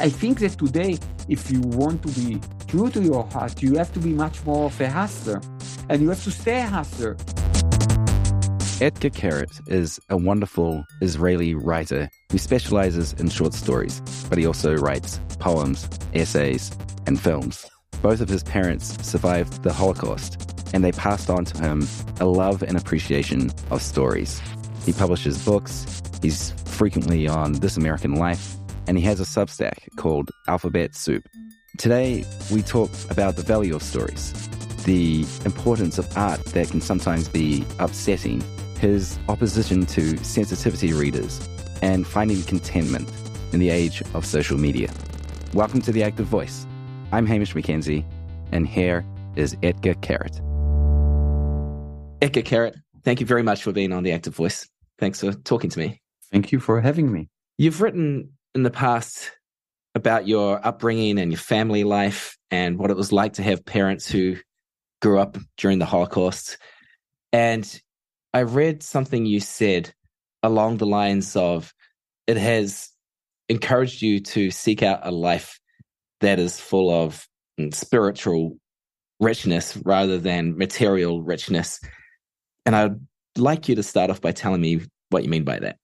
I think that today, if you want to be true to your heart, you have to be much more of a hustler and you have to stay a hustler. Etgar Keret is a wonderful Israeli writer who specializes in short stories, but he also writes poems, essays, and films. Both of his parents survived the Holocaust, and they passed on to him a love and appreciation of stories. He publishes books, he's frequently on This American Life, and he has a Substack called Alphabet Soup. Today, we talk about the value of stories, the importance of art that can sometimes be upsetting, his opposition to sensitivity readers, and finding contentment in the age of social media. Welcome to The Active Voice. I'm Hamish McKenzie, and here is Etgar Keret. Etgar Keret, thank you very much for being on The Active Voice. Thanks for talking to me. Thank you for having me. You've written in the past about your upbringing and your family life and what it was like to have parents who grew up during the Holocaust. And I read something you said along the lines of it has encouraged you to seek out a life that is full of mm, spiritual richness rather than material richness. And I'd like you to start off by telling me what you mean by that.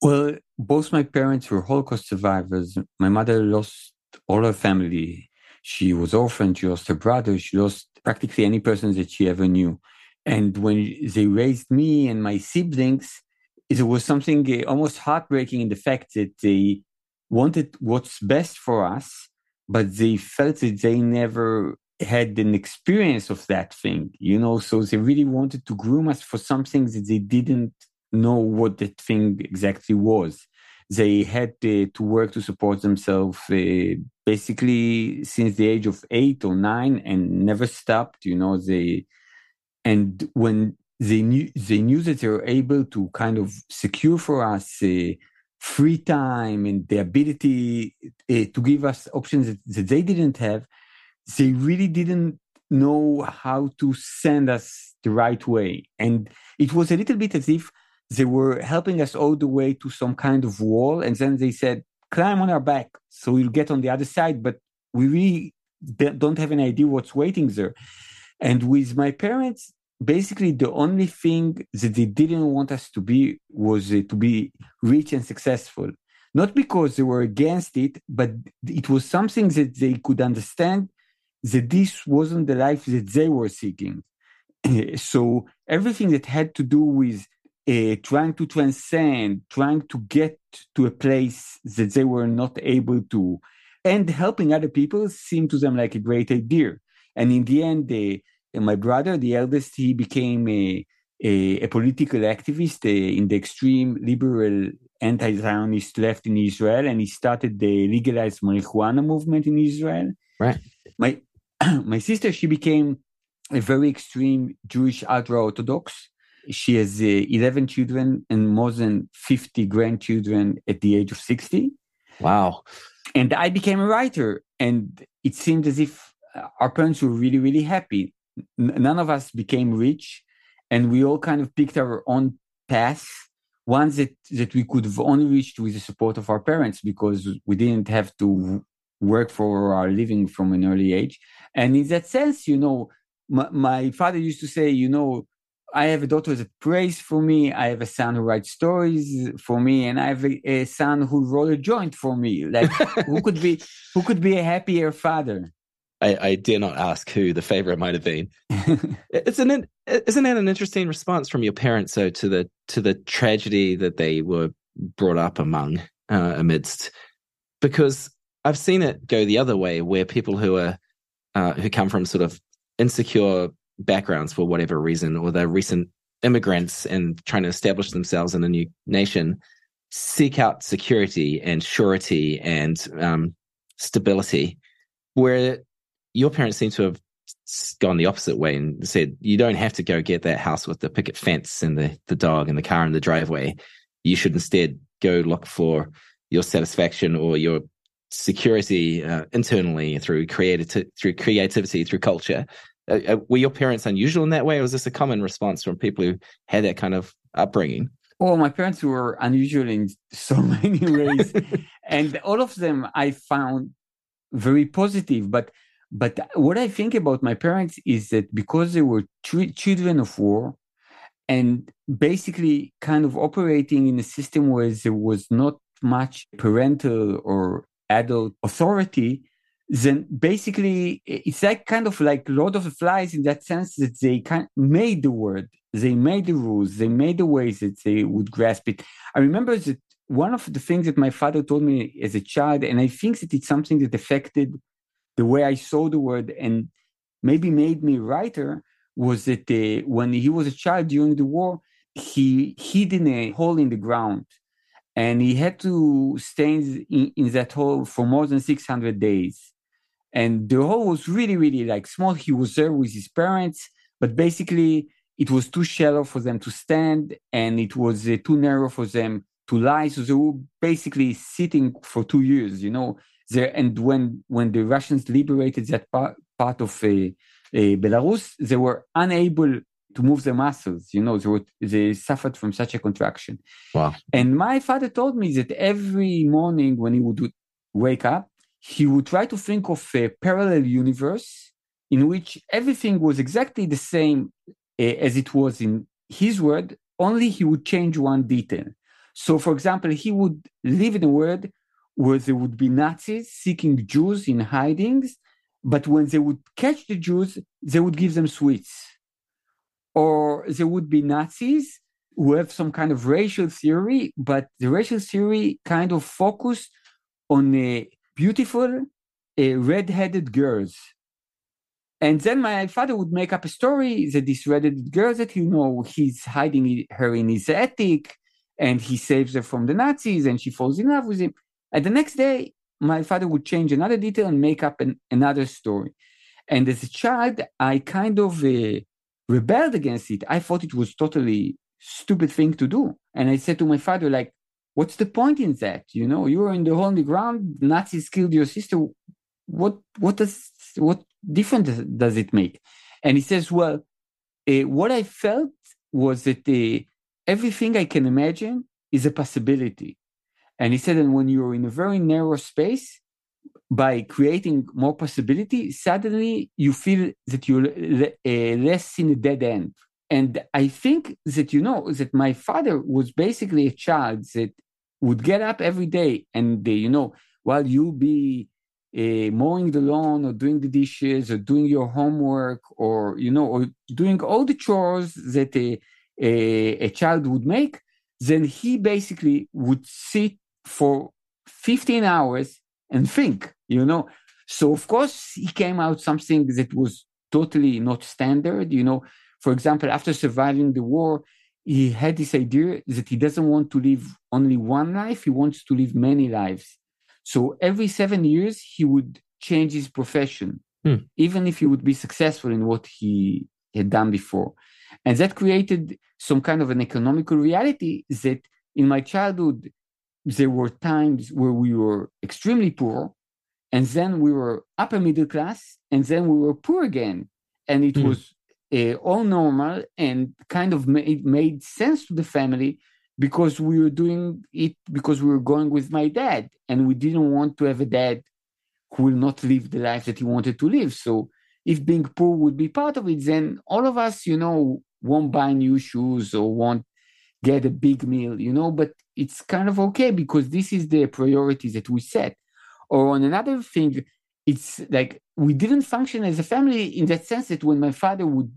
Well, both my parents were Holocaust survivors. My mother lost all her family. She was orphaned. She lost her brother. She lost practically any person that she ever knew. And when they raised me and my siblings, it was something uh, almost heartbreaking in the fact that they wanted what's best for us, but they felt that they never had an experience of that thing, you know. So they really wanted to groom us for something that they didn't know what that thing exactly was. They had uh, to work to support themselves uh, basically since the age of eight or nine and never stopped. You know, they and when they knew they knew that they were able to kind of secure for us uh, free time and the ability uh, to give us options that, that they didn't have. They really didn't know how to send us the right way, and it was a little bit as if they were helping us all the way to some kind of wall and then they said climb on our back so we'll get on the other side but we really don't have an idea what's waiting there. And with my parents basically the only thing that they didn't want us to be was to be rich and successful. Not because they were against it but it was something that they could understand that this wasn't the life that they were seeking. So everything that had to do with uh, trying to transcend, trying to get to a place that they were not able to, and helping other people seemed to them like a great idea. And in the end, uh, my brother, the eldest, he became a, a, a political activist uh, in the extreme liberal anti-Zionist left in Israel, and he started the legalized marijuana movement in Israel. Right. My my sister, she became a very extreme Jewish ultra-Orthodox she has uh, 11 children and more than 50 grandchildren at the age of 60. Wow. And I became a writer, and it seemed as if uh, our parents were really, really happy. None of us became rich, and we all kind of picked our own path, ones that, that we could have only reached with the support of our parents because we didn't have to work for our living from an early age. And in that sense, you know, my, my father used to say, you know, I have a daughter that prays for me. I have a son who writes stories for me, and I have a, a son who rolled a joint for me. Like who could be who could be a happier father? I, I dare not ask who the favorite might have been. it's an isn't that an interesting response from your parents though to the to the tragedy that they were brought up among uh, amidst? Because I've seen it go the other way, where people who are uh, who come from sort of insecure backgrounds for whatever reason, or they're recent immigrants and trying to establish themselves in a new nation, seek out security and surety and um, stability, where your parents seem to have gone the opposite way and said you don't have to go get that house with the picket fence and the, the dog and the car in the driveway. You should instead go look for your satisfaction or your security uh, internally through creativity, through creativity, through culture, uh, uh, were your parents unusual in that way, or was this a common response from people who had that kind of upbringing? Oh, my parents were unusual in so many ways, and all of them I found very positive. But but what I think about my parents is that because they were children of war, and basically kind of operating in a system where there was not much parental or adult authority, then basically it's like kind of like Lord of the Flies in that sense that they made the word, they made the rules, they made the ways that they would grasp it. I remember that one of the things that my father told me as a child, and I think that it's something that affected the way I saw the word and maybe made me a writer, was that uh, when he was a child during the war, he hid in a hole in the ground and he had to stay in, in that hole for more than 600 days and the hole was really really like small. He was there with his parents but basically it was too shallow for them to stand and it was uh, too narrow for them to lie. So they were basically sitting for two years you know? There and when when the russians liberated that part, part of uh, uh, belarus they were unable to move their muscles you know? They, were, they suffered from such a contraction. Wow. And my father told me that every morning when he would wake up he would try to think of a parallel universe in which everything was exactly the same uh, as it was in his world, only he would change one detail. So, for example, he would live in a world where there would be Nazis seeking Jews in hidings, but when they would catch the Jews, they would give them sweets. Or there would be Nazis who have some kind of racial theory, but the racial theory kind of focused on a beautiful uh, red-headed girls. And then my father would make up a story that this red-headed girl that you know he's hiding her in his attic, and he saves her from the Nazis, and she falls in love with him. And the next day, my father would change another detail and make up an, another story. And as a child, I kind of uh, rebelled against it. I thought it was totally stupid thing to do. And I said to my father, like, What's the point in that? You know, you're in the holy ground. Nazis killed your sister. What what does what difference does it make? And he says, well, uh, what I felt was that uh, everything I can imagine is a possibility. And he said, and when you're in a very narrow space, by creating more possibility, suddenly you feel that you're uh, less in a dead end. And I think that, you know, that my father was basically a child that would get up every day and they, you know while you be uh, mowing the lawn or doing the dishes or doing your homework or you know or doing all the chores that a, a, a child would make then he basically would sit for 15 hours and think you know? So of course he came out something that was totally not standard you know? For example after surviving the war he had this idea that he doesn't want to live only one life, he wants to live many lives. So every seven years, he would change his profession, hmm. even if he would be successful in what he had done before. And that created some kind of an economical reality that in my childhood, there were times where we were extremely poor, and then we were upper middle class, and then we were poor again. And it hmm. was uh, all normal and kind of made, made sense to the family because we were doing it because we were going with my dad and we didn't want to have a dad who will not live the life that he wanted to live. So if being poor would be part of it then all of us you know won't buy new shoes or won't get a big meal you know but it's kind of okay because this is the priorities that we set. Or on another thing it's like we didn't function as a family in that sense that when my father would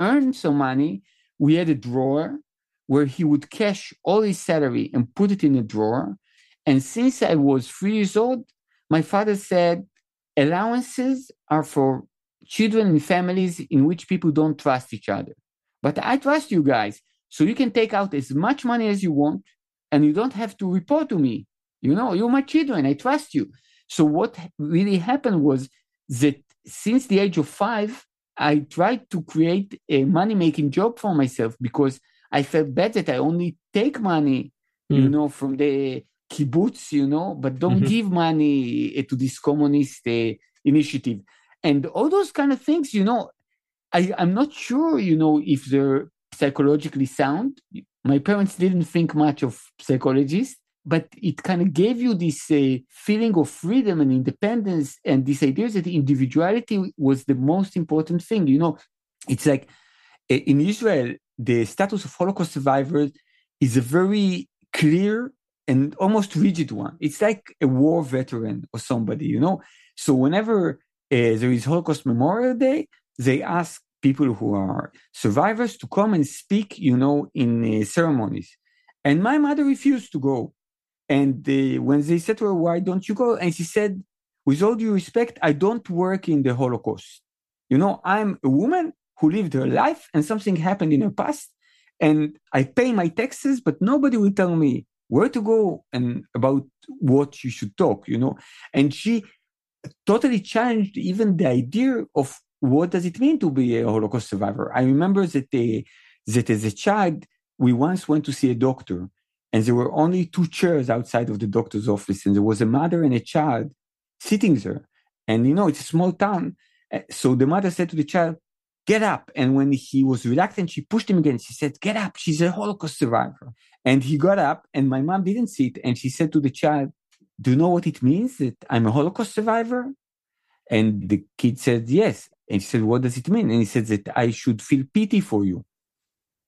earn some money, we had a drawer where he would cash all his salary and put it in a drawer. And since I was three years old, my father said allowances are for children and families in which people don't trust each other. But I trust you guys. So you can take out as much money as you want and you don't have to report to me. You know, you're my children. I trust you. So what really happened was that since the age of five, I tried to create a money making job for myself because I felt bad that I only take money, mm. you hmm. know, from the kibbutz, you know, but don't mm-hmm. give money uh, to this communist uh, initiative. And all those kind of things, you know, I, I'm not sure, you know, if they're psychologically sound. my parents didn't think much of psychologists, but it kind of gave you this uh, feeling of freedom and independence and this idea that individuality was the most important thing. You know, it's like in Israel, the status of Holocaust survivors is a very clear and almost rigid one. It's like a war veteran or somebody, you know. So whenever uh, there is Holocaust Memorial Day, they ask people who are survivors to come and speak, you know, in uh, ceremonies. And my mother refused to go. And uh, when they said to her, "Why don't you go?" and she said, "With all due respect, I don't work in the Holocaust. You know, I'm a woman who lived her life, and something happened in her past, and I pay my taxes, but nobody will tell me where to go and about what you should talk, you know. And she totally challenged even the idea of what does it mean to be a Holocaust survivor. I remember that they, that as a child we once went to see a doctor, and there were only two chairs outside of the doctor's office, and there was a mother and a child sitting there. And you know, it's a small town. Eh, so the mother said to the child, get up. And when he was reluctant, she pushed him again. She said, get up. She's a Holocaust survivor. And he got up and my mom didn't see it. And she said to the child, do you know what it means that I'm a Holocaust survivor? And the kid said, yes. And she said, what does it mean? And he said that I should feel pity for you.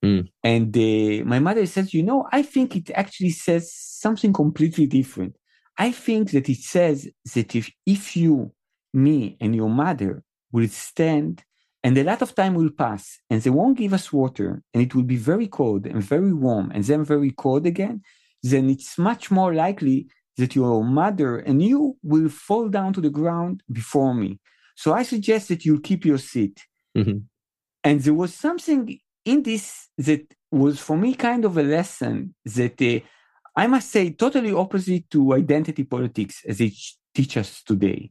Mm. And uh, my mother says, you know, I think it actually says something completely different. I think that it says that if, if you, me, and your mother will stand and a lot of time will pass and they won't give us water and it will be very cold and very warm and then very cold again, then it's much more likely that your mother and you will fall down to the ground before me. So I suggest that you keep your seat. Mm-hmm. And there was something in this that was for me kind of a lesson that uh, I must say totally opposite to identity politics as it teach us today.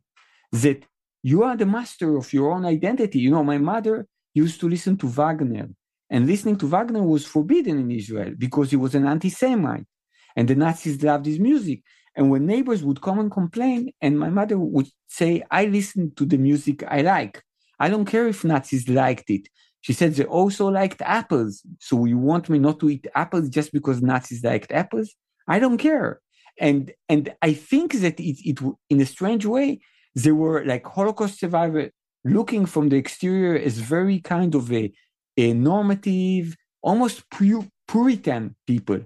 That you are the master of your own identity. You know, my mother used to listen to Wagner, and listening to Wagner was forbidden in Israel because he was an anti Semite. And the Nazis loved his music. And when neighbors would come and complain, and my mother would say, I listen to the music I like. I don't care if Nazis liked it. She said they also liked apples. So you want me not to eat apples just because Nazis liked apples? I don't care. And and I think that it, it in a strange way, they were like Holocaust survivors looking from the exterior as very kind of a, a normative, almost Puritan people.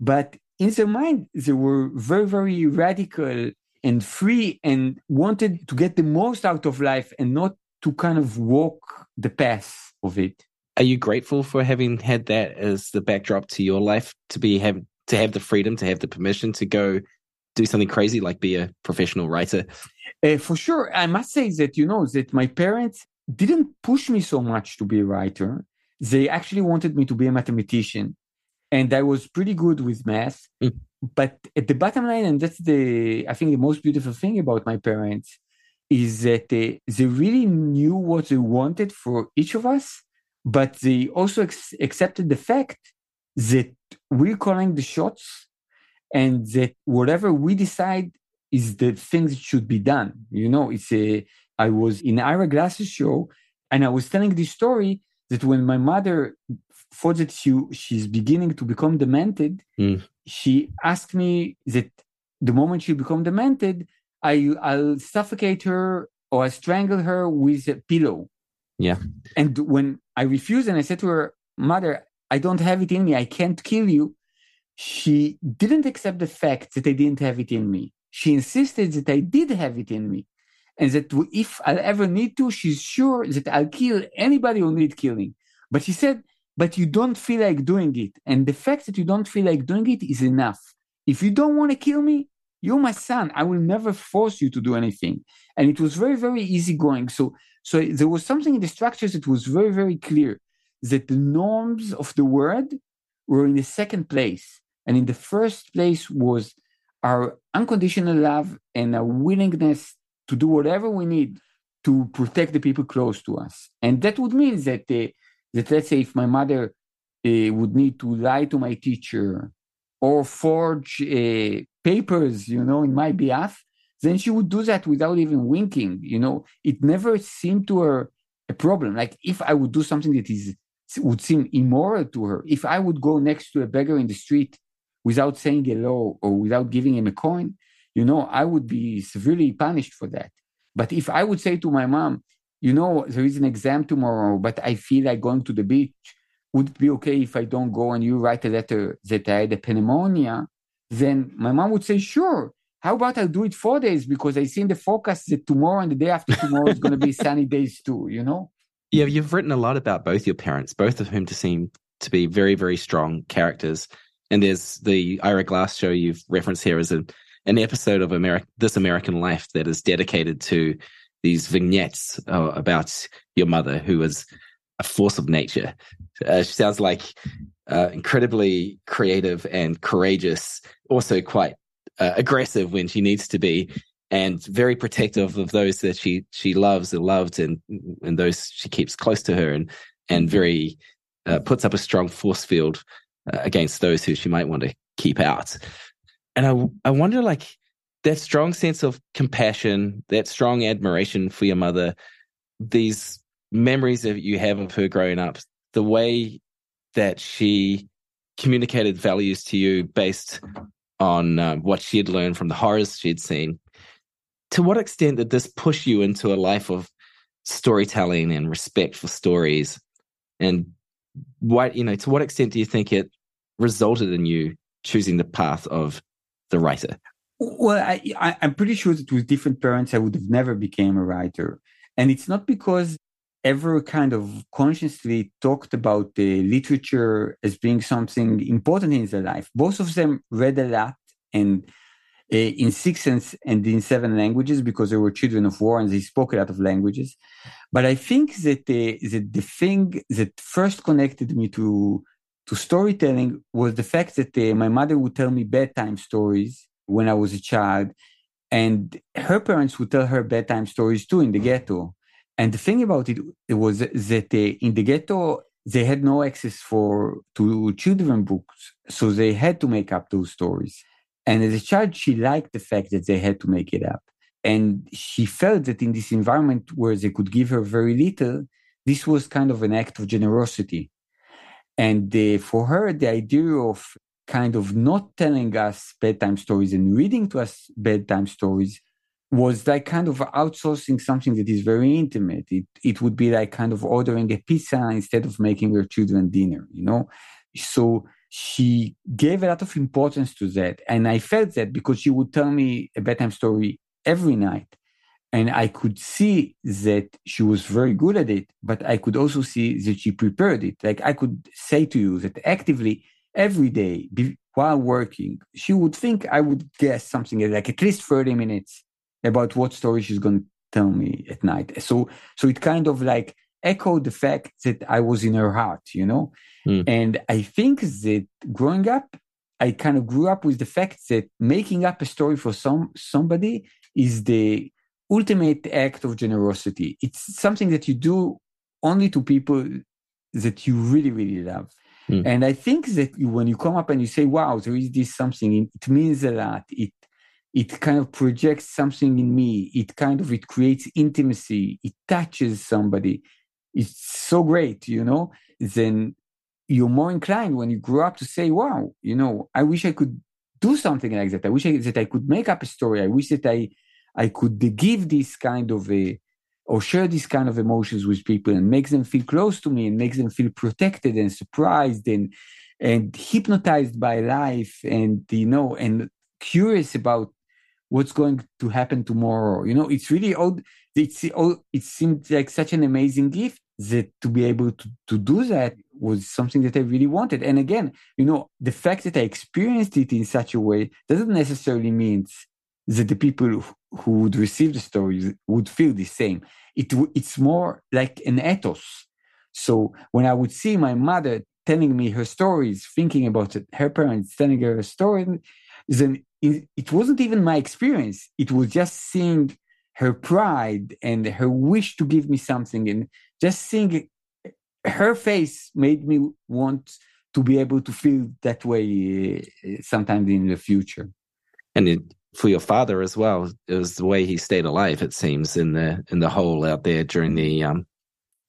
But in their mind, they were very, very radical and free and wanted to get the most out of life and not to kind of walk the path of it. Are you grateful for having had that as the backdrop to your life to be have to have the freedom, to have the permission to go do something crazy like be a professional writer? Uh, for sure, I must say that you know that my parents didn't push me so much to be a writer. They actually wanted me to be a mathematician, and I was pretty good with math. Mm. But at the bottom line, and that's the I think the most beautiful thing about my parents is that they, they really knew what they wanted for each of us, but they also ex- accepted the fact that we're calling the shots and that whatever we decide is the things that should be done. You know, it's a, I was in Ira Glass's show and I was telling this story that when my mother thought that she, she's beginning to become demented, mm. she asked me that the moment she become demented, I, I'll suffocate her or I strangle her with a pillow. Yeah. And when I refused and I said to her, Mother, I don't have it in me, I can't kill you she didn't accept the fact that I didn't have it in me. She insisted that I did have it in me. And that if I'll ever need to, she's sure that I'll kill anybody who needs killing. But she said, but you don't feel like doing it. And the fact that you don't feel like doing it is enough. If you don't want to kill me, you're my son. I will never force you to do anything. And it was very, very easy going. So, so there was something in the structures that was very, very clear that the norms of the world were in the second place and in the first place was our unconditional love and our willingness to do whatever we need to protect the people close to us. And that would mean that, uh, that let's say, if my mother uh, would need to lie to my teacher or forge uh, papers, you know, in my behalf, then she would do that without even winking. You know, it never seemed to her a problem. Like if I would do something that is would seem immoral to her. If I would go next to a beggar in the street without saying hello or without giving him a coin, you know, I would be severely punished for that. But if I would say to my mom, you know, there is an exam tomorrow, but I feel like going to the beach, would it be okay if I don't go and you write a letter that I had a pneumonia? Then my mom would say, sure. How about I do it four days because I see in the forecast that tomorrow and the day after tomorrow is going to be sunny days too, you know? Yeah, you've written a lot about both your parents, both of whom to seem to be very, very strong characters. And there's the Ira Glass show you've referenced here as a an episode of America, This American Life that is dedicated to these vignettes uh, about your mother, who is a force of nature. Uh, she sounds like uh, incredibly creative and courageous, also quite uh, aggressive when she needs to be, and very protective of those that she she loves and loved, and and those she keeps close to her, and and very uh, puts up a strong force field uh, against those who she might want to keep out. And I I wonder like that strong sense of compassion, that strong admiration for your mother, these memories that you have of her growing up, the way that she communicated values to you based on uh, what she had learned from the horrors she'd seen. To what extent did this push you into a life of storytelling and respect for stories? And what, you know, to what extent do you think it resulted in you choosing the path of the writer? Well, I, I, am pretty sure that with different parents, I would have never became a writer. And it's not because ever kind of consciously talked about the literature as being something important in their life. Both of them read a lot and uh, in six and, and in seven languages because they were children of war and they spoke a lot of languages. But I think that, uh, that the thing that first connected me to to storytelling was the fact that uh, my mother would tell me bedtime stories when I was a child, and her parents would tell her bedtime stories too in the ghetto. And the thing about it, it was that in the ghetto they had no access for to children books, so they had to make up those stories. And as a child, she liked the fact that they had to make it up, and she felt that in this environment where they could give her very little, this was kind of an act of generosity. And for her, the idea of kind of not telling us bedtime stories and reading to us bedtime stories was like kind of outsourcing something that is very intimate. It it would be like kind of ordering a pizza instead of making her children dinner, you know? So she gave a lot of importance to that. And I felt that because she would tell me a bedtime story every night. And I could see that she was very good at it, but I could also see that she prepared it. Like I could say to you that actively every day while working, she would think I would guess something like at least 30 minutes about what story she's going to tell me at night. So, so it kind of like echoed the fact that I was in her heart, you know? Mm. And I think that growing up, I kind of grew up with the fact that making up a story for some somebody is the ultimate act of generosity. It's something that you do only to people that you really, really love. Mm. And I think that when you come up and you say, wow, there is this something, it means a lot. It, it kind of projects something in me. It kind of, it creates intimacy. It touches somebody. It's so great, you know, then you're more inclined when you grow up to say, wow, you know, I wish I could do something like that. I wish I, that I could make up a story. I wish that I, I could give this kind of a or share these kind of emotions with people and make them feel close to me and make them feel protected and surprised and and hypnotized by life and you know and curious about what's going to happen tomorrow you know it's really old it's it seemed like such an amazing gift that to be able to, to do that was something that I really wanted. And again, you know, the fact that I experienced it in such a way doesn't necessarily mean that the people who would receive the stories would feel the same. It, it's more like an ethos. So when I would see my mother telling me her stories, thinking about it, her parents telling her a story, then it, wasn't even my experience. It was just seeing her pride and her wish to give me something, and just seeing her face made me want to be able to feel that way uh, sometime in the future. And it, for your father as well. It was the way he stayed alive. It seems in the in the hole out there during the um,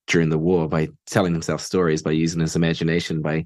during the war by telling himself stories, by using his imagination, by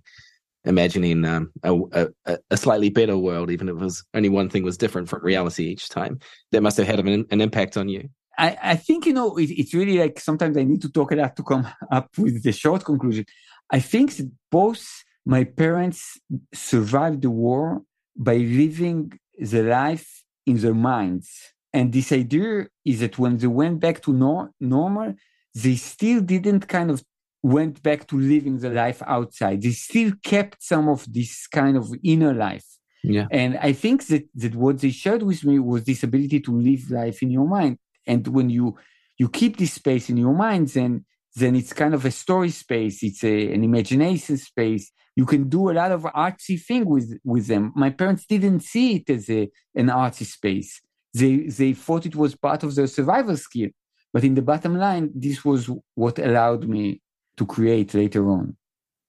imagining um, a, a, a, slightly better world, even if it was only one thing was different from reality each time. That must have had an, an impact on you. I, I think you know it, it's really like sometimes I need to talk a lot to come up with the short conclusion. I think that both my parents survived the war by living the life in their minds. And this idea is that when they went back to nor- normal, they still didn't kind of went back to living the life outside. They still kept some of this kind of inner life. Yeah. And I think that, that what they shared with me was this ability to live life in your mind. And when you you keep this space in your mind, then then it's kind of a story space. It's a, an imagination space. You can do a lot of artsy thing with with them. My parents didn't see it as a, an artsy space. They they thought it was part of their survival skill. But in the bottom line, this was what allowed me to create later on.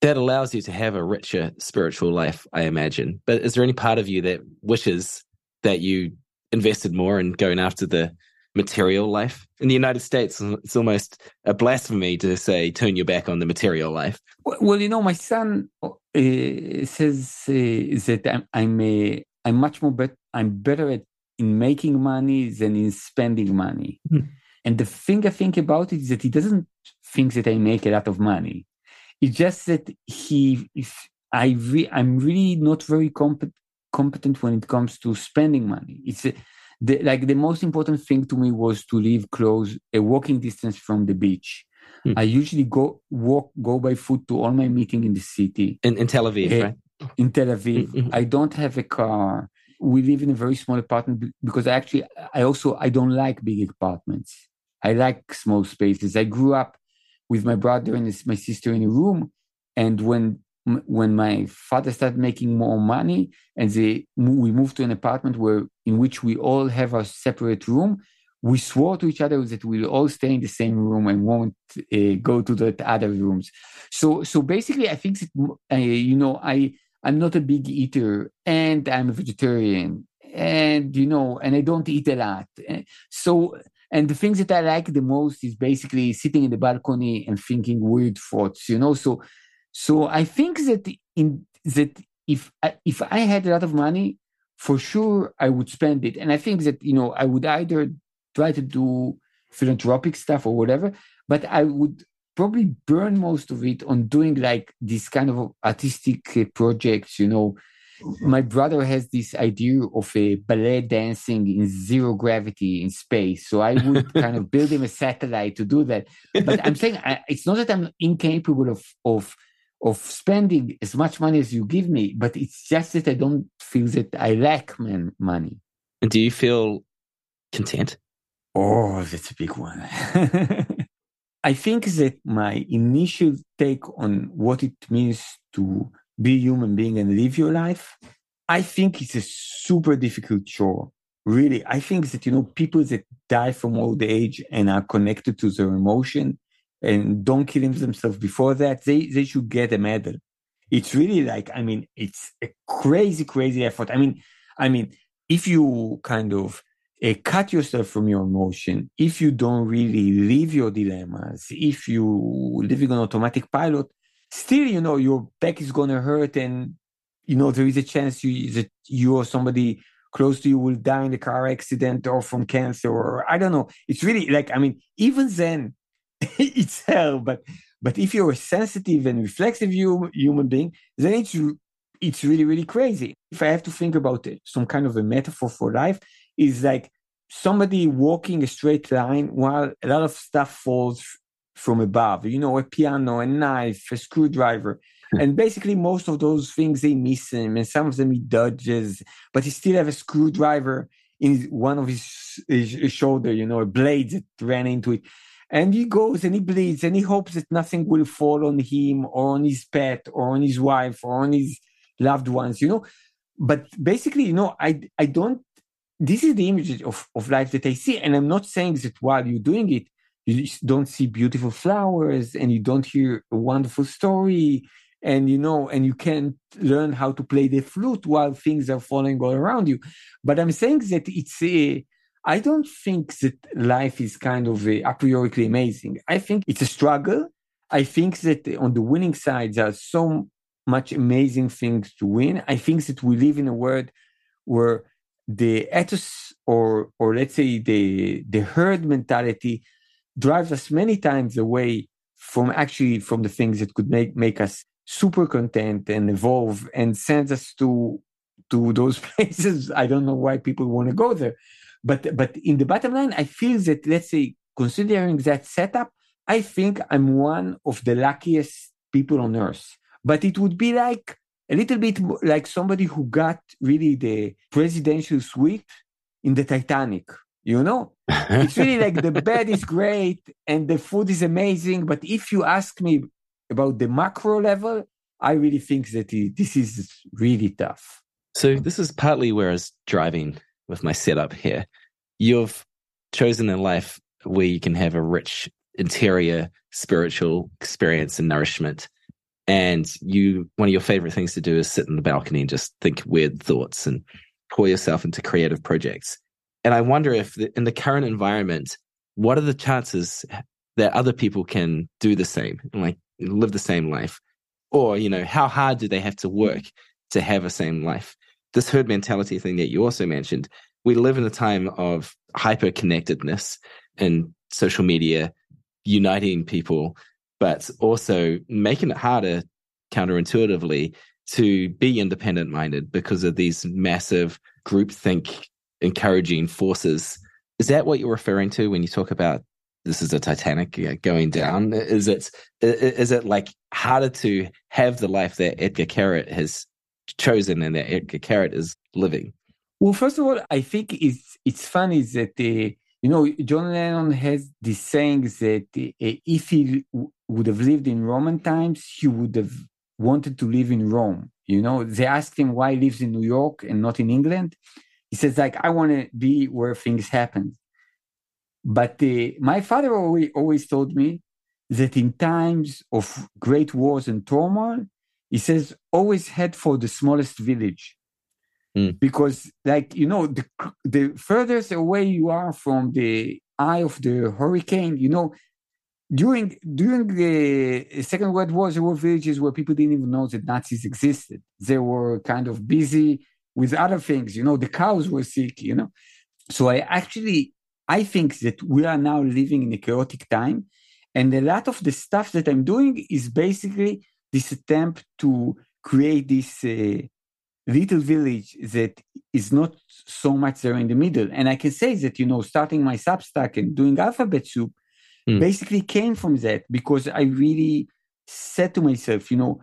That allows you to have a richer spiritual life, I imagine. But is there any part of you that wishes that you invested more in going after the material life. In the United States, it's almost a blasphemy to say turn your back on the material life. Well, you know, my son uh, says uh, that I'm I'm, uh, I'm much more bet I'm better at in making money than in spending money. Hmm. And the thing I think about it is that he doesn't think that I make a lot of money. It's just that he, if I re, I'm really not very competent competent when it comes to spending money. It's the, like the most important thing to me was to live close a walking distance from the beach hmm. i usually go walk go by foot to all my meeting in the city in, in tel aviv uh, right in tel aviv mm-hmm. i don't have a car we live in a very small apartment because I actually i also i don't like big apartments i like small spaces i grew up with my brother and my sister in a room. And when when my father started making more money and they, we moved to an apartment where in which we all have a separate room we swore to each other that we'll all stay in the same room and won't uh, go to the other rooms. So so basically i think that, uh, you know i i'm not a big eater and i'm a vegetarian. And you know and i don't eat a lot. So and the things that i like the most is basically sitting in the balcony and thinking weird thoughts you know so so I think that in that if I, if I had a lot of money, for sure I would spend it. And I think that you know I would either try to do philanthropic stuff or whatever, but I would probably burn most of it on doing like this kind of artistic uh, projects. You know, my brother has this idea of a ballet dancing in zero gravity in space. So I would kind of build him a satellite to do that. But I'm saying I, it's not that I'm incapable of of of spending as much money as you give me, but it's just that I don't feel that I lack man, money. And do you feel content? Oh, that's a big one. I think that my initial take on what it means to be a human being and live your life, I think it's a super difficult chore. Really, I think that, you know, people that die from old age and are connected to their emotion and don't kill themselves before that, they, they should get a medal. It's really like, I mean, it's a crazy, crazy effort. I mean, I mean, if you kind of uh, cut yourself from your emotion, if you don't really live your dilemmas, if you living on automatic pilot, still, you know, your back is going to hurt and, you know, there is a chance you, that you or somebody close to you will die in a car accident or from cancer or I don't know. It's really like, I mean, even then, it's hell. But but if you're a sensitive and reflexive human being, then it's it's really really crazy. If I have to think about it, some kind of a metaphor for life, is like somebody walking a straight line while a lot of stuff falls from above. You know, a piano, a knife, a screwdriver. Hmm. and basically, most of those things they miss him, and some of them he dodges, but he still have a screwdriver in one of his, his shoulder. You know, a blade that ran into it and he goes and he bleeds and he hopes that nothing will fall on him or on his pet or on his wife or on his loved ones you know but basically you know i i don't this is the image of, of life that i see and i'm not saying that while you're doing it you don't see beautiful flowers and you don't hear a wonderful story and you know and you can't learn how to play the flute while things are falling all around you but i'm saying that it's a I don't think that life is kind of a, a priori amazing. I think it's a struggle, I think that on the winning side, there are so much amazing things to win. I think that we live in a world where the ethos or or let's say the the herd mentality drives us many times away from actually from the things that could make make us super content and evolve and sends us to to those places. I don't know why people want to go there. But but in the bottom line, I feel that let's say considering that setup, I think I'm one of the luckiest people on earth. But it would be like a little bit like somebody who got really the presidential suite in the Titanic. You know, it's really like the bed is great and the food is amazing. But if you ask me about the macro level, I really think that this is really tough. So this is partly where I was driving with my setup here. You've chosen a life where you can have a rich interior spiritual experience and nourishment. And you, one of your favorite things to do is sit in the balcony and just think weird thoughts and pour yourself into creative projects. And I wonder if the, in the current environment, what are the chances that other people can do the same and like live the same life? Or, you know, how hard do they have to work to have a same life? This herd mentality thing that you also mentioned, we live in a time of hyper connectedness and social media uniting people, but also making it harder counterintuitively to be independent minded because of these massive groupthink encouraging forces. Is that what you're referring to when you talk about this is a Titanic going down? Is it is it like harder to have the life that Etgar Keret has chosen and that Etgar Keret is living? Well, first of all, I think it's it's funny that uh, you know John Lennon has this saying that uh, if he w- would have lived in Roman times, he would have wanted to live in Rome. You know, they asked him why he lives in New York and not in England. He says like I want to be where things happen. But uh, my father always, always told me that in times of great wars and turmoil, he says always head for the smallest village mm. because like you know the the furthest away you are from the eye of the hurricane you know during during the second world war there were villages where people didn't even know that nazis existed they were kind of busy with other things you know the cows were sick you know so i actually i think that we are now living in a chaotic time and a lot of the stuff that i'm doing is basically this attempt to create this uh, little village that is not so much there in the middle. And I can say that, you know, starting my Substack and doing Alphabet Soup mm. basically came from that because I really said to myself, you know,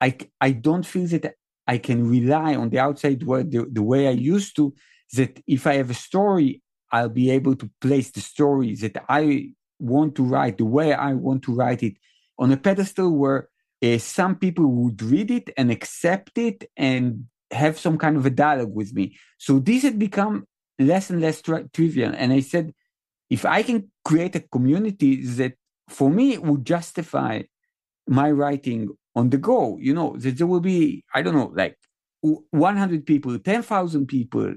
I, I don't feel that I can rely on the outside world the, the way I used to, that if I have a story, I'll be able to place the story that I want to write the way I want to write it on a pedestal where uh, some people would read it and accept it and have some kind of a dialogue with me. So this had become less and less tri- trivial. And I said, if I can create a community that for me would justify my writing on the go, you know, there will be, I don't know, like 100 people, 10,000 people,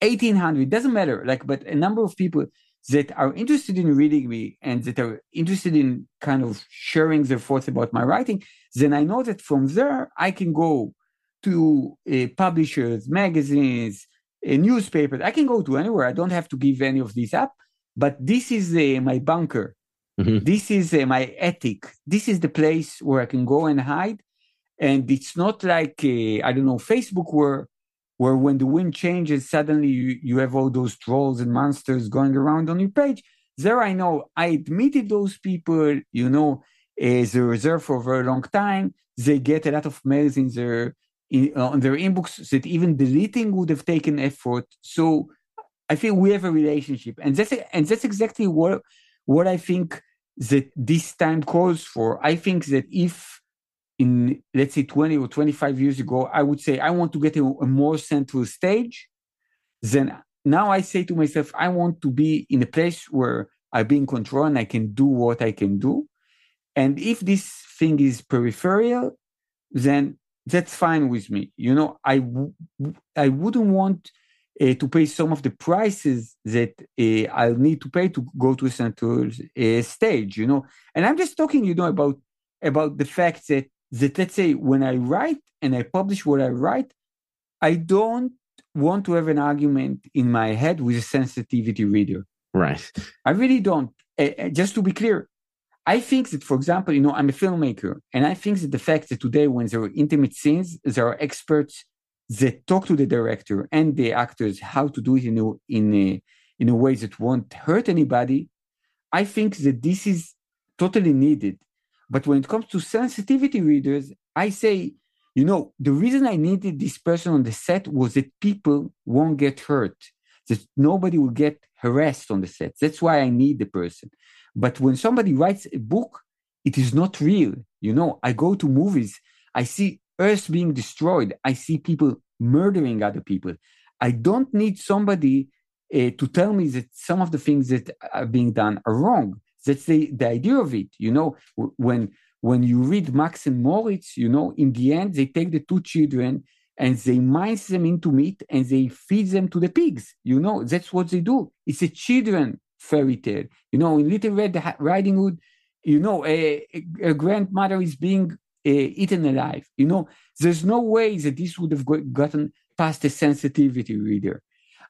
1800, doesn't matter, like, but a number of people that are interested in reading me and that are interested in kind of sharing their thoughts about my writing, then I know that from there I can go to uh, publishers, magazines, uh, newspapers. I can go to anywhere. I don't have to give any of these up. But this is uh, my bunker. Mm-hmm. This is uh, my attic. This is the place where I can go and hide. And it's not like uh, I don't know Facebook where where when the wind changes suddenly you, you have all those trolls and monsters going around on your page. There I know I admitted those people. You know, as a reserve for a very long time. They get a lot of mails in their in, uh, on their inbox that even deleting would have taken effort. So I think we have a relationship, and that's and that's exactly what what I think that this time calls for. I think that if in let's say 20 or 25 years ago, I would say I want to get a, a more central stage, then now I say to myself, I want to be in a place where I be in control and I can do what I can do. And if this thing is peripheral, then that's fine with me. You know, I w- I wouldn't want uh, to pay some of the prices that uh, I'll need to pay to go to a central uh, stage. You know, and I'm just talking, you know, about about the fact that that let's say when I write and I publish what I write, I don't want to have an argument in my head with a sensitivity reader. Right. I really don't. Uh, just to be clear, I think that, for example, you know, I'm a filmmaker, and I think that the fact that today, when there are intimate scenes, there are experts that talk to the director and the actors how to do it in a, in a, in a way that won't hurt anybody. I think that this is totally needed. But when it comes to sensitivity readers, I say, you know, the reason I needed this person on the set was that people won't get hurt, that nobody will get harassed on the set. That's why I need the person. But when somebody writes a book, it is not real. You know, I go to movies, I see Earth being destroyed, I see people murdering other people. I don't need somebody uh, to tell me that some of the things that are being done are wrong. That's the, the idea of it. You know, when when you read Max and Moritz, you know, in the end, they take the two children and they mince them into meat and they feed them to the pigs. You know, that's what they do. It's a children fairy tale. You know, in Little Red Riding Hood, you know, a, a grandmother is being Uh, eaten alive. You know, there's no way that this would have gotten past a sensitivity reader.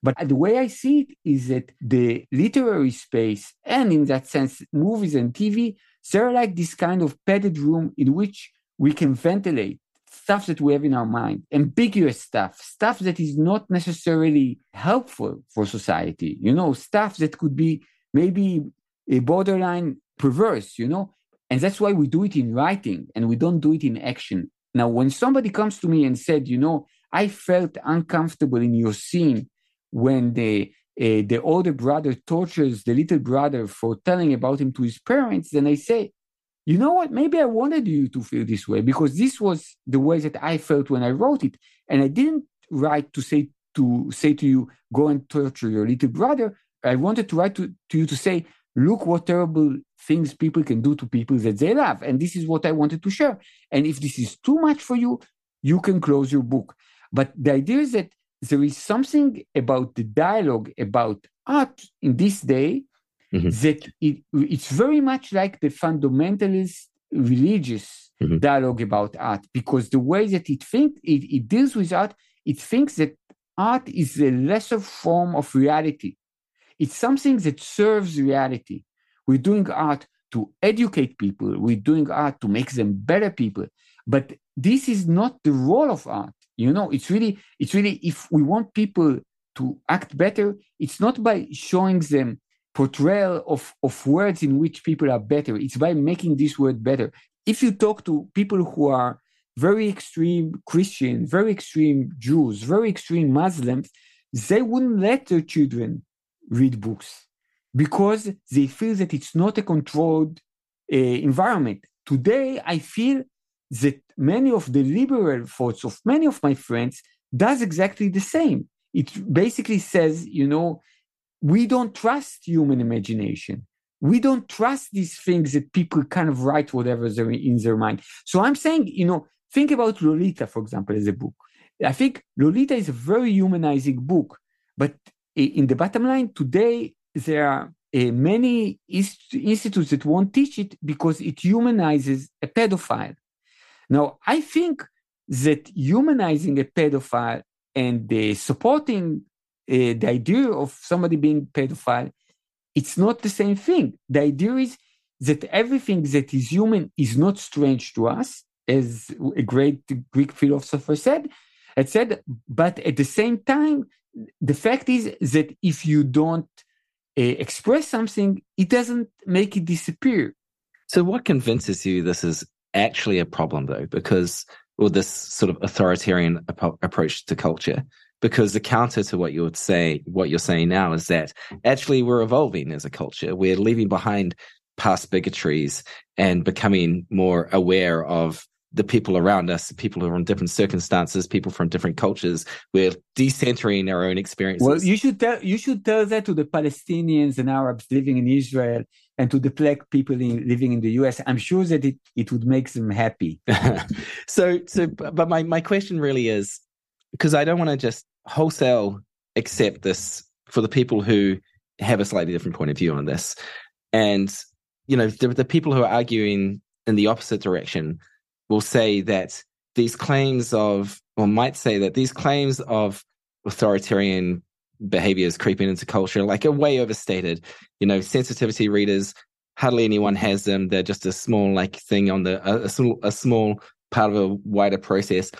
But the way I see it is that the literary space, and in that sense, movies and TV, they're like this kind of padded room in which we can ventilate stuff that we have in our mind, ambiguous stuff, stuff that is not necessarily helpful for society, you know, stuff that could be maybe a borderline perverse, you know. And that's why we do it in writing and we don't do it in action. Now, when somebody comes to me and said, you know, I felt uncomfortable in your scene when the uh, the older brother tortures the little brother for telling about him to his parents, then I say, you know what? Maybe I wanted you to feel this way because this was the way that I felt when I wrote it, and I didn't write to say to say to you, go and torture your little brother. I wanted to write to, to you to say, look what terrible things people can do to people that they love, and this is what I wanted to share. And if this is too much for you, you can close your book. But the idea is that there is something about the dialogue about art in this day mm-hmm. that it, it's very much like the fundamentalist religious mm-hmm. dialogue about art because the way that it thinks it, it deals with art it thinks that art is a lesser form of reality it's something that serves reality. We're doing art to educate people. We're doing art to make them better people. But this is not the role of art you know? It's really it's really if we want people to act better it's not by showing them portrayal of of words in which people are better. It's by making this word better. If you talk to people who are very extreme christian very extreme jews very extreme muslims they wouldn't let their children read books because they feel that it's not a controlled uh, environment today i feel that many of the liberal thoughts of many of my friends does exactly the same. It basically says, you know, we don't trust human imagination. We don't trust these things that people kind of write whatever's in their mind. So I'm saying, you know, think about Lolita, for example, as a book. I think Lolita is a very humanizing book, but in the bottom line, today there are uh, many institutes that won't teach it because it humanizes a pedophile. Now, I think that humanizing a pedophile and uh, supporting uh, the idea of somebody being pedophile, it's not the same thing. The idea is that everything that is human is not strange to us, as a great Greek philosopher said. It said, but at the same time, the fact is that if you don't uh, express something, it doesn't make it disappear. So, what convinces you this is actually a problem though, because or this sort of authoritarian ap- approach to culture. Because the counter to what you would say, what you're saying now is that actually we're evolving as a culture. We're leaving behind past bigotries and becoming more aware of the people around us, people who are in different circumstances, people from different cultures. We're decentering our own experiences. Well, you should tell you should tell that to the Palestinians and Arabs living in Israel and to the black people in, living in the US. I'm sure that it, it would make them happy. so so but my, my question really is because I don't want to just wholesale accept this for the people who have a slightly different point of view on this. And you know, the, the people who are arguing in the opposite direction will say that these claims of, or might say that these claims of authoritarian behaviors creeping into culture, like are way overstated. You know, sensitivity readers, hardly anyone has them. They're just a small like thing on the a, small a small part of a wider process.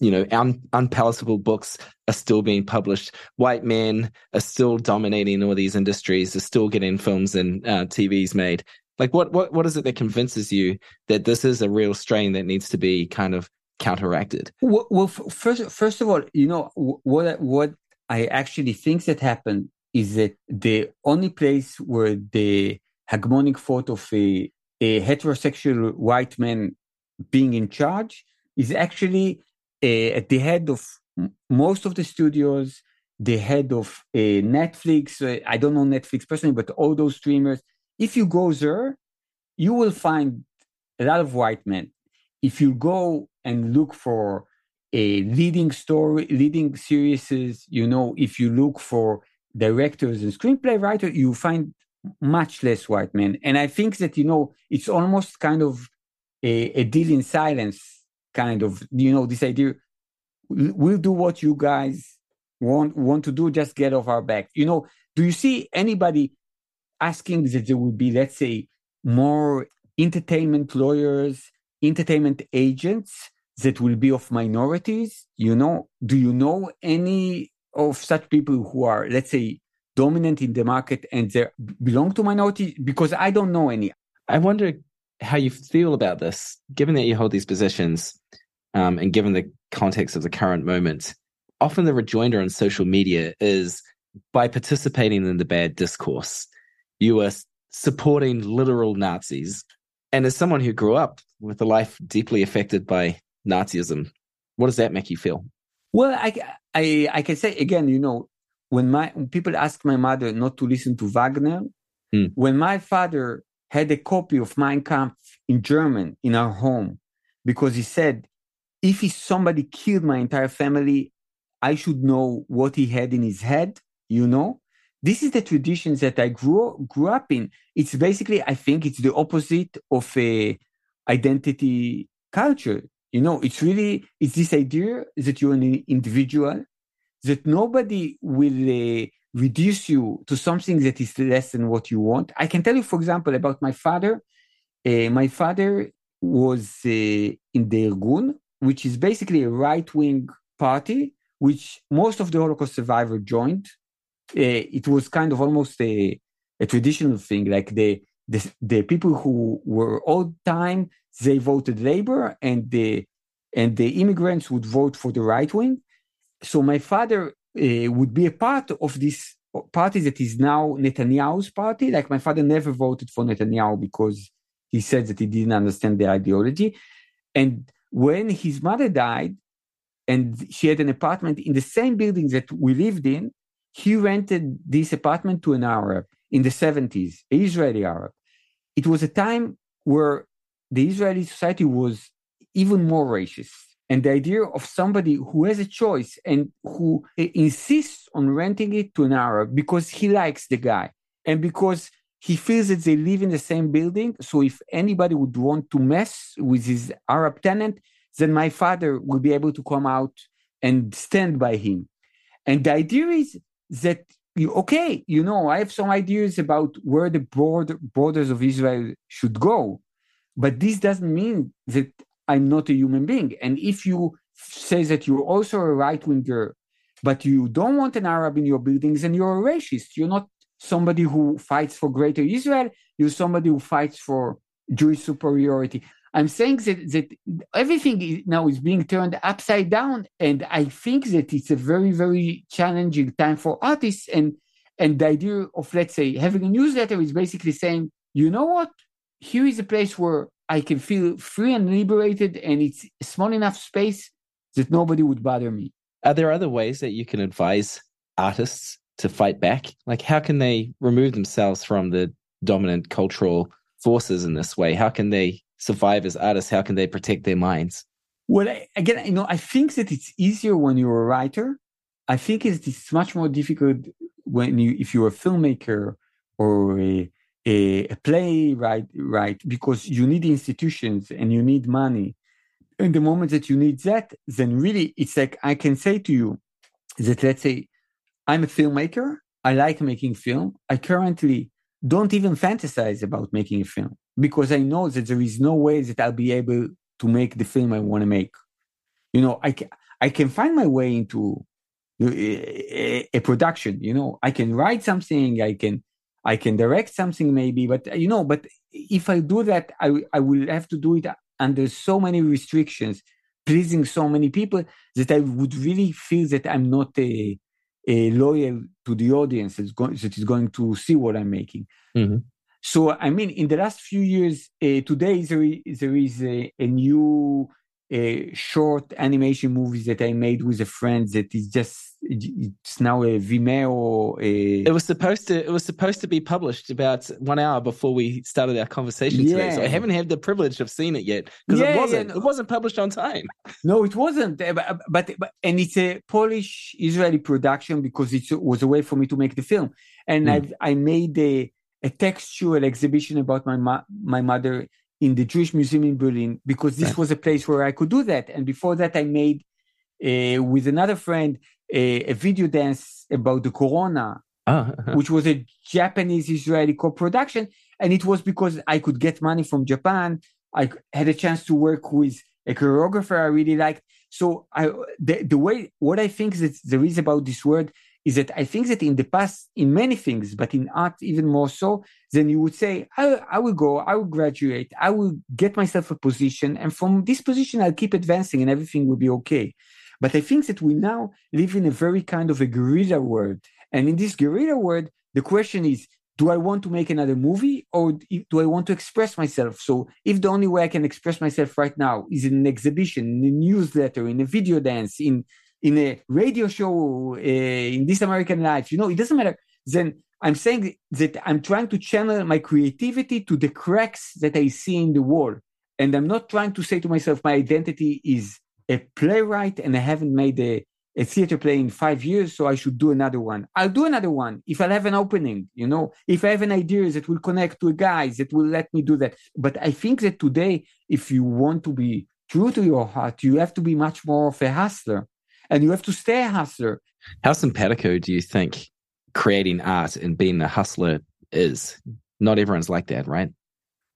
You know, un, unpalatable books are still being published. White men are still dominating all these industries. Are still getting films and uh, TVs made. Like, what what what is it that convinces you that this is a real strain that needs to be kind of counteracted? Well, well first first of all, you know what what I actually think that happened is that the only place where the hegemonic thought of a, a heterosexual white man being in charge is actually uh, at the head of most of the studios, the head of uh, Netflix. Uh, I don't know Netflix personally, but all those streamers. If you go there, you will find a lot of white men. If you go and look for a leading story, leading series, you know, if you look for directors and screenplay writers, you find much less white men. And I think that, you know, it's almost kind of a, a deal in silence, kind of, you know, this idea, we'll do what you guys want want to do, just get off our back. You know, do you see anybody asking that there would be, let's say, more entertainment lawyers, entertainment agents that will be of minorities? You know, do you know any of such people who are, let's say, dominant in the market and they belong to minority? Because I don't know any. I wonder how you feel about this, given that you hold these positions um, and given the context of the current moment. Often the rejoinder on social media is by participating in the bad discourse, you are supporting literal Nazis. And as someone who grew up with a life deeply affected by Nazism, what does that make you feel? Well, I, I, I can say again, you know, when my when people ask my mother not to listen to Wagner, mm. when my father had a copy of Mein Kampf in German in our home, because he said, if he, somebody killed my entire family, I should know what he had in his head, you know? This is the traditions that I grew grew up in. It's basically, I think, it's the opposite of a identity culture. You know, it's really it's this idea that you're an individual that nobody will uh, reduce you to something that is less than what you want. I can tell you, for example, about my father. Uh, my father was uh, in the Irgun, which is basically a right wing party, which most of the Holocaust survivors joined. Uh, it was kind of almost a, a traditional thing, like the, the, the people who were old time, they voted labor, and the and the immigrants would vote for the right wing so my father uh, would be a part of this party that is now Netanyahu's party. Like my father never voted for Netanyahu because he said that he didn't understand the ideology. And when his mother died, and she had an apartment in the same building that we lived in, he rented this apartment to an Arab in the 70s, an Israeli Arab. It was a time where the Israeli society was even more racist and the idea of somebody who has a choice and who insists on renting it to an Arab because he likes the guy and because he feels that they live in the same building. So if anybody would want to mess with his Arab tenant, then my father will be able to come out and stand by him. And the idea is that you, okay, you know, I have some ideas about where the border, borders of Israel should go, but this doesn't mean that I'm not a human being. And if you say that you're also a right winger, but you don't want an Arab in your buildings, then you're a racist. You're not somebody who fights for greater Israel. You're somebody who fights for Jewish superiority. I'm saying that, that everything now is being turned upside down. And I think that it's a very, very challenging time for artists. And, and the idea of, let's say, having a newsletter is basically saying, you know what? Here is a place where I can feel free and liberated, and it's small enough space that nobody would bother me. Are there other ways that you can advise artists to fight back? Like, how can they remove themselves from the dominant cultural forces in this way? How can they survive as artists? How can they protect their minds? Well, again, you know, I think that it's easier when you're a writer. I think it's much more difficult when you, if you're a filmmaker or a, a, a playwright, right? Because you need institutions and you need money. And the moment that you need that, then really it's like I can say to you that let's say I'm a filmmaker. I like making film. I currently don't even fantasize about making a film because I know that there is no way that I'll be able to make the film I want to make. You know, I can, I can find my way into a, a, production. You know, I can write something. I can I can direct something maybe, but you know, but if I do that, I I will have to do it under so many restrictions, pleasing so many people that I would really feel that I'm not a, a loyal to the audience that's going, that is going to see what I'm making. Mm-hmm. So, I mean, in the last few years, uh, today there is, there is a, a new a short animation movie that I made with a friend that is just it's now a Vimeo. A... It was supposed to it was supposed to be published about one hour before we started our conversation yeah. today. So I haven't had the privilege of seeing it yet because yeah, it wasn't yeah, no. it wasn't published on time. No, it wasn't. Uh, but, but, but and it's a Polish Israeli production because it was a way for me to make the film. And mm. I I made a a textual exhibition about my ma- my mother in the Jewish Museum in Berlin because this right. was a place where I could do that. And before that, I made uh, with another friend a, a, video dance about the Corona, oh. which was a Japanese Israeli co-production, and it was because I could get money from Japan. I had a chance to work with a choreographer I really liked. So I, the, the way what I think that there is about this word is that I think that in the past, in many things, but in art even more so, then you would say, I, I will go, I will graduate, I will get myself a position, and from this position, I'll keep advancing and everything will be okay. But I think that we now live in a very kind of a guerrilla world. And in this guerrilla world, the question is, do I want to make another movie or do I want to express myself? So if the only way I can express myself right now is in an exhibition, in a newsletter, in a video dance, in in a radio show uh, in This American Life, you know, it doesn't matter. Then I'm saying that I'm trying to channel my creativity to the cracks that I see in the wall. And I'm not trying to say to myself, my identity is a playwright and I haven't made a, a theater play in five years, so I should do another one. I'll do another one if I'll have an opening, you know, if I have an idea that will connect to a guy that will let me do that. But I think that today, if you want to be true to your heart, you have to be much more of a hustler and you have to stay a hustler. How simpatico do you think creating art and being a hustler is? Not everyone's like that, right?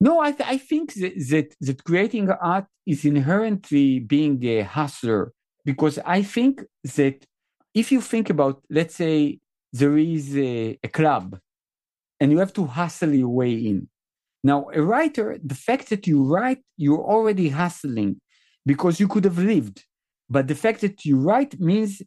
No, I, th- I think that, that, that creating art is inherently being a hustler because I think that if you think about, let's say, there is a, a club and you have to hustle your way in. Now, a writer, the fact that you write, you're already hustling because you could have lived. But the fact that you write means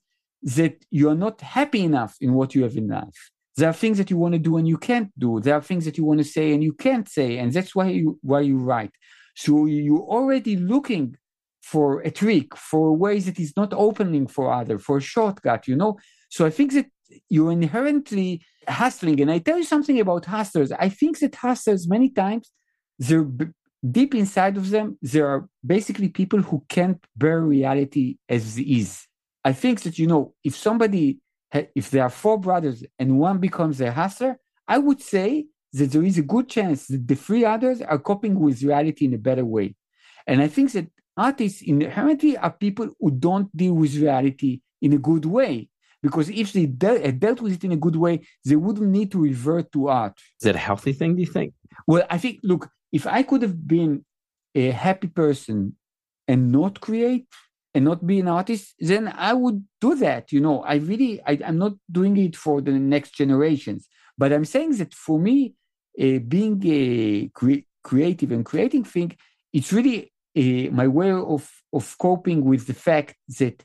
that you are not happy enough in what you have in life. There are things that you want to do and you can't do. There are things that you want to say and you can't say, and that's why you why you write. So you're already looking for a trick, for ways that is not opening for other, for a shortcut, you know. So I think that you're inherently hustling. And I tell you something about hustlers. I think that hustlers many times they're deep inside of them, there are basically people who can't bear reality as is. I think that, you know, if somebody, if there are four brothers and one becomes a hustler, I would say that there is a good chance that the three others are coping with reality in a better way. And I think that artists inherently are people who don't deal with reality in a good way. Because if they de- uh, dealt with it in a good way, they wouldn't need to revert to art. Is that a healthy thing, do you think? Well, I think, look, if I could have been a happy person and not create and not be an artist, then I would do that. You know, I really, I, am not doing it for the next generations, but I'm saying that for me, uh, being a cre- creative and creating thing, it's really uh, my way of of coping with the fact that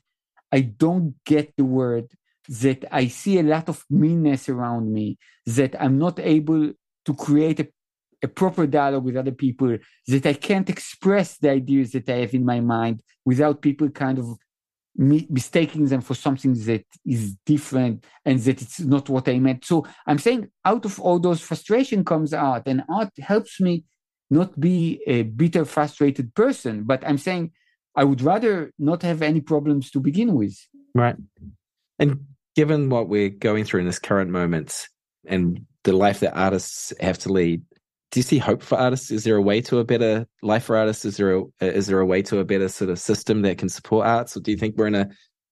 I don't get the word, that I see a lot of meanness around me, that I'm not able to create a a proper dialogue with other people, that I can't express the ideas that I have in my mind without people kind of mistaking them for something that is different and that it's not what I meant. So I'm saying out of all those frustration comes art, and art helps me not be a bitter, frustrated person. But I'm saying I would rather not have any problems to begin with. Right. And given what we're going through in this current moment and the life that artists have to lead, do you see hope for artists? Is there a way to a better life for artists? Is there a is there a way to a better sort of system that can support arts, or do you think we're in a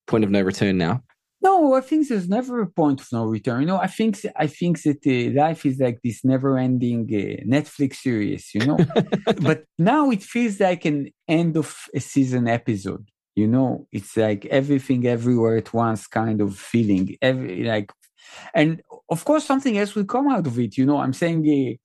point of no return now? No, I think there's never a point of no return. You know, I think I think that uh, life is like this never-ending uh, Netflix series. You know, but now it feels like an end of a season episode. You know, it's like everything everywhere at once kind of feeling. Every like, and of course something else will come out of it. You know, I'm saying uh,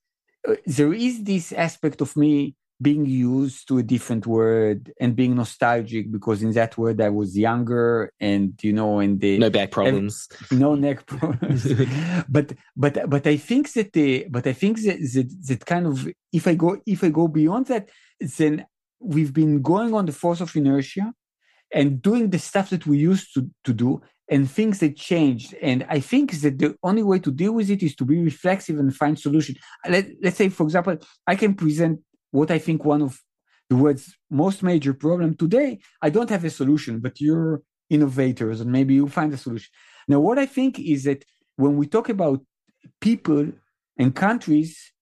Uh, there is this aspect of me being used to a different word and being nostalgic because in that word I was younger and you know and the no back problems. no neck problems. But but but I think that the but I think that, that that kind of if I go if I go beyond that then we've been going on the force of inertia and doing the stuff that we used to, to do and things that changed and i think that the only way to deal with it is to be reflexive and find solution Let, let's say for example i can present what I think one of the world's most major problem today, I don't have a solution, but you're innovators and maybe you find a solution. Now, what I think is that when we talk about people and countries,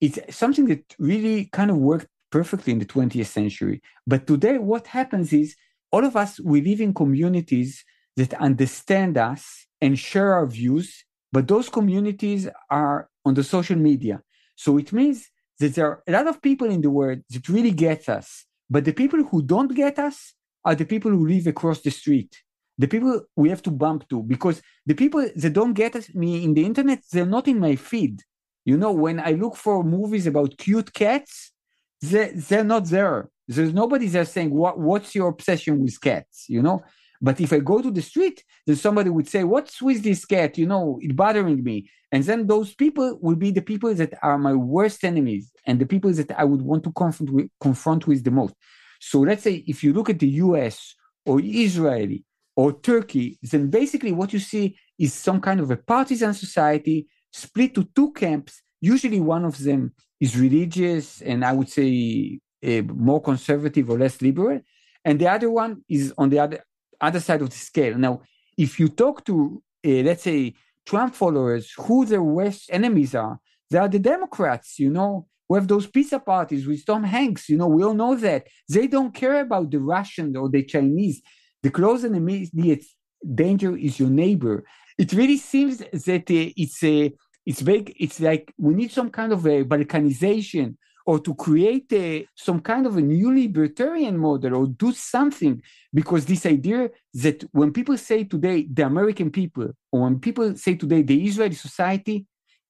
it's something that really kind of worked perfectly in the 20th century. But today, what happens is all of us, we live in communities that understand us and share our views, but those communities are on the social media. So it means that there are a lot of people in the world that really get us, but the people who don't get us are the people who live across the street. The people we have to bump to because the people that don't get me in the internet, they're not in my feed. You know, when I look for movies about cute cats, they, they're not there. There's nobody there saying, what, what's your obsession with cats? You know, but if I go to the street, then somebody would say, What's with this cat? You know, it's bothering me. And then those people will be the people that are my worst enemies and the people that I would want to confront with, confront with the most. So let's say if you look at the US or Israeli or Turkey, then basically what you see is some kind of a partisan society split to two camps. Usually one of them is religious and I would say uh, more conservative or less liberal. And the other one is on the other other side of the scale. Now, if you talk to, uh, let's say, Trump followers, who their worst enemies are, they are the Democrats, you know, who have those pizza parties with Tom Hanks. You know, we all know that. They don't care about the Russians or the Chinese. The close and immediate danger is your neighbor. It really seems that uh, it's a it's big. It's like we need some kind of a Balkanization or to create a, some kind of a new libertarian model or do something. Because this idea that when people say today the american people or when people say today the israeli society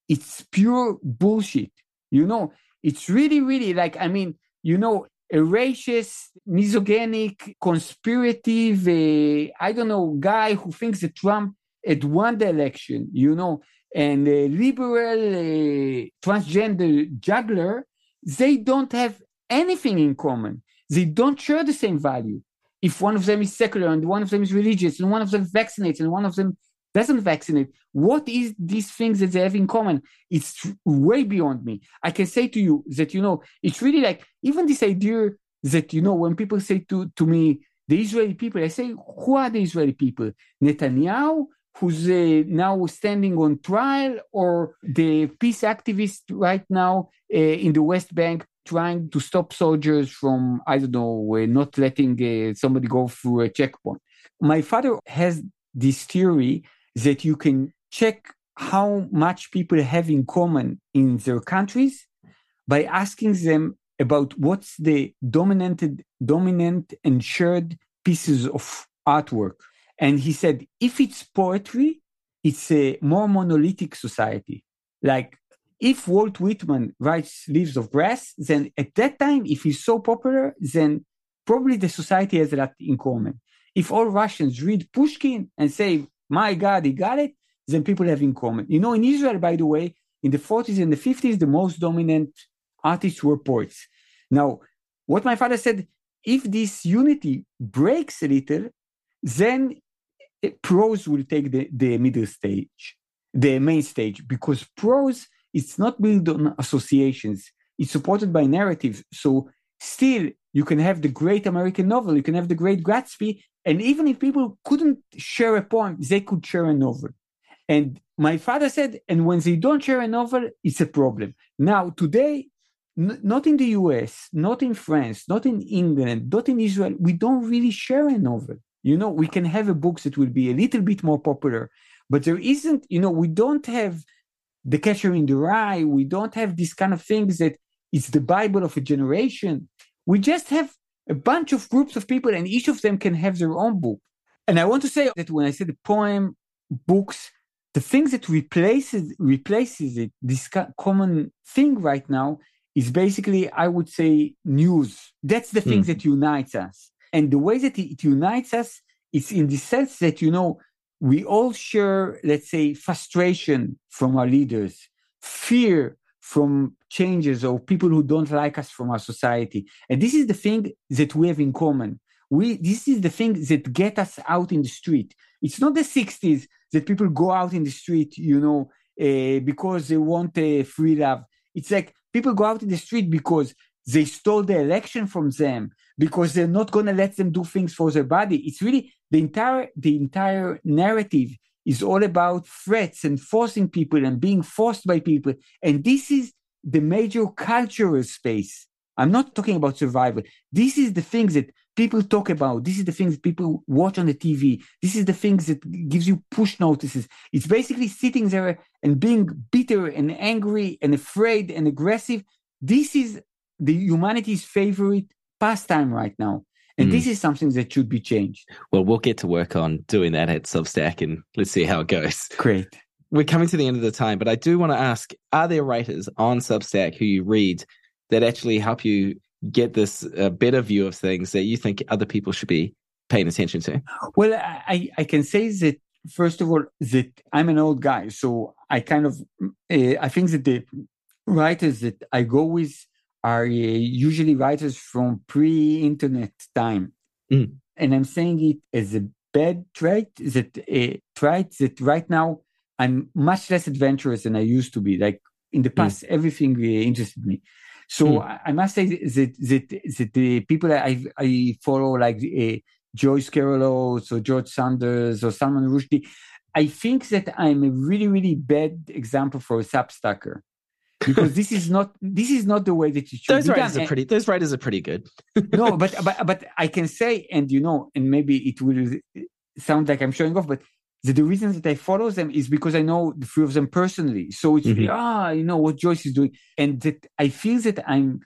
it's pure bullshit. You know it's really really like i mean you know a racist misogynic conspirative uh, i don't know guy who thinks that trump had won the election you know and a liberal uh, transgender juggler they don't have anything in common. They don't share the same value. If one of them is secular and one of them is religious and one of them vaccinates and one of them doesn't vaccinate, what is these things that they have in common? It's way beyond me. I can say to you that, you know, it's really like even this idea that, you know, when people say to, to me, the Israeli people, I say, who are the Israeli people? Netanyahu, who's uh, now standing on trial, or the peace activists right now uh, in the West Bank trying to stop soldiers from, I don't know, uh, not letting uh, somebody go through a checkpoint. My father has this theory that you can check how much people have in common in their countries by asking them about what's the dominant, dominant and shared pieces of artwork. And he said, if it's poetry, it's a more monolithic society. Like if Walt Whitman writes Leaves of Grass, then at that time, if he's so popular, then probably the society has lot in common. If all Russians read Pushkin and say, my God, he got it, then people have in common. You know, in Israel, by the way, in the 40s and the 50s, the most dominant artists were poets. Now, what my father said, if this unity breaks a little, then Eh, prose will take the, the middle stage, the main stage, because prose it's not built on associations. It's supported by narrative. So still, you can have the great American novel, you can have the great Gatsby, and even if people couldn't share a poem, they could share a novel. And my father said, and when they don't share a novel, it's a problem. Now, today, n- not in the US, not in France, not in England, not in Israel, we don't really share a novel. You know, we can have a book that will be a little bit more popular, but there isn't, you know, we don't have the catcher in the rye. We don't have these kind of things that it's the Bible of a generation. We just have a bunch of groups of people, and each of them can have their own book. And I want to say that when I say the poem, books, the things that replaces replaces it, this common thing right now, is basically, I would say, news. That's the thing mm. that unites us. And the way that it unites us is in the sense that, you know, we all share, let's say, frustration from our leaders, fear from changes or people who don't like us from our society. And this is the thing that we have in common. We this is the thing that get us out in the street. It's not the 60s that people go out in the street, you know, uh, because they want a uh, free love. It's like people go out in the street because they stole the election from them because they're not going to let them do things for their body. It's really the entire the entire narrative is all about threats and forcing people and being forced by people. And this is the major cultural space. I'm not talking about survival. This is the things that people talk about. This is the things that people watch on the TV. This is the things that gives you push notices. It's basically sitting there and being bitter and angry and afraid and aggressive. This is the humanity's favorite pastime right now. And mm. this is something that should be changed. Well, we'll get to work on doing that at Substack and let's see how it goes. Great. We're coming to the end of the time, but I do want to ask Are there writers on Substack who you read that actually help you get this uh, better view of things that you think other people should be paying attention to? Well, I, I can say that, first of all, that I'm an old guy. So I kind of, uh, I think that the writers that I go with are uh, usually writers from pre-internet time, mm. and I'm saying it as a bad trait. That a uh, trait that right now I'm much less adventurous than I used to be. Like in the mm. past, mm. everything uh, interested me. So mm. I, I, must say that that, that the people I I follow, like uh, Joyce Carol or George Saunders or Salman Rushdie, I think that I'm a really really bad example for a Substacker because this is not this is not the way that it should those be writers done. are pretty those writers are pretty good no but but but i can say and you know and maybe it will sound like i'm showing off but the, the reason that i follow them is because i know the three of them personally so it's mm-hmm. ah you know what joyce is doing and that i feel that i'm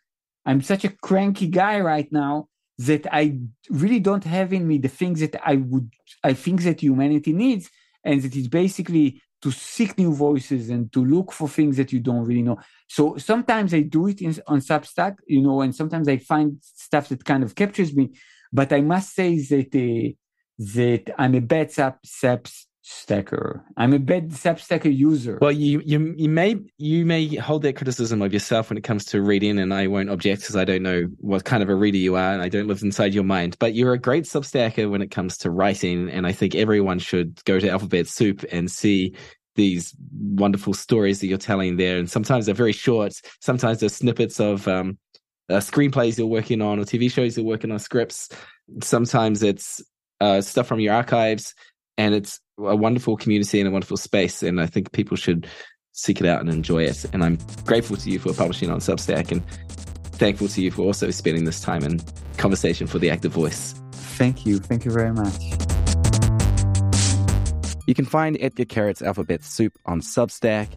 i'm such a cranky guy right now that i really don't have in me the things that i would i think that humanity needs and that it's basically to seek new voices and to look for things that you don't really know. So sometimes I do it in, on Substack, you know, and sometimes I find stuff that kind of captures me. But I must say that uh, that I'm a bad sub, subs stacker. I'm a bad Substacker user. Well, you you you may you may hold that criticism of yourself when it comes to reading, and I won't object because I don't know what kind of a reader you are, and I don't live inside your mind. But you're a great Substacker when it comes to writing, and I think everyone should go to Alphabet Soup and see these wonderful stories that you're telling there. And sometimes they're very short. Sometimes they're snippets of um, uh, screenplays you're working on or TV shows you're working on scripts. Sometimes it's uh, stuff from your archives and it's a wonderful community and a wonderful space. And I think people should seek it out and enjoy it. And I'm grateful to you for publishing on Substack and thankful to you for also spending this time in conversation for the active voice. Thank you. Thank you very much. You can find Etgar Keret's Alphabet Soup on Substack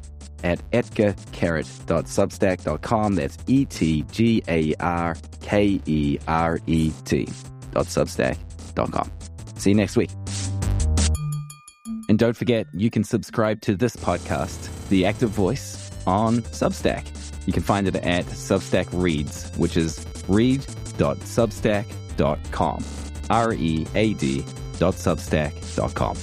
at etgarkeret.substack.com. That's E T G A R K E R E T dot substack.com. See you next week. And don't forget, you can subscribe to this podcast, The Active Voice, on Substack. You can find it at Substack Reads, which is read.substack.com. R E A D dot substack.com.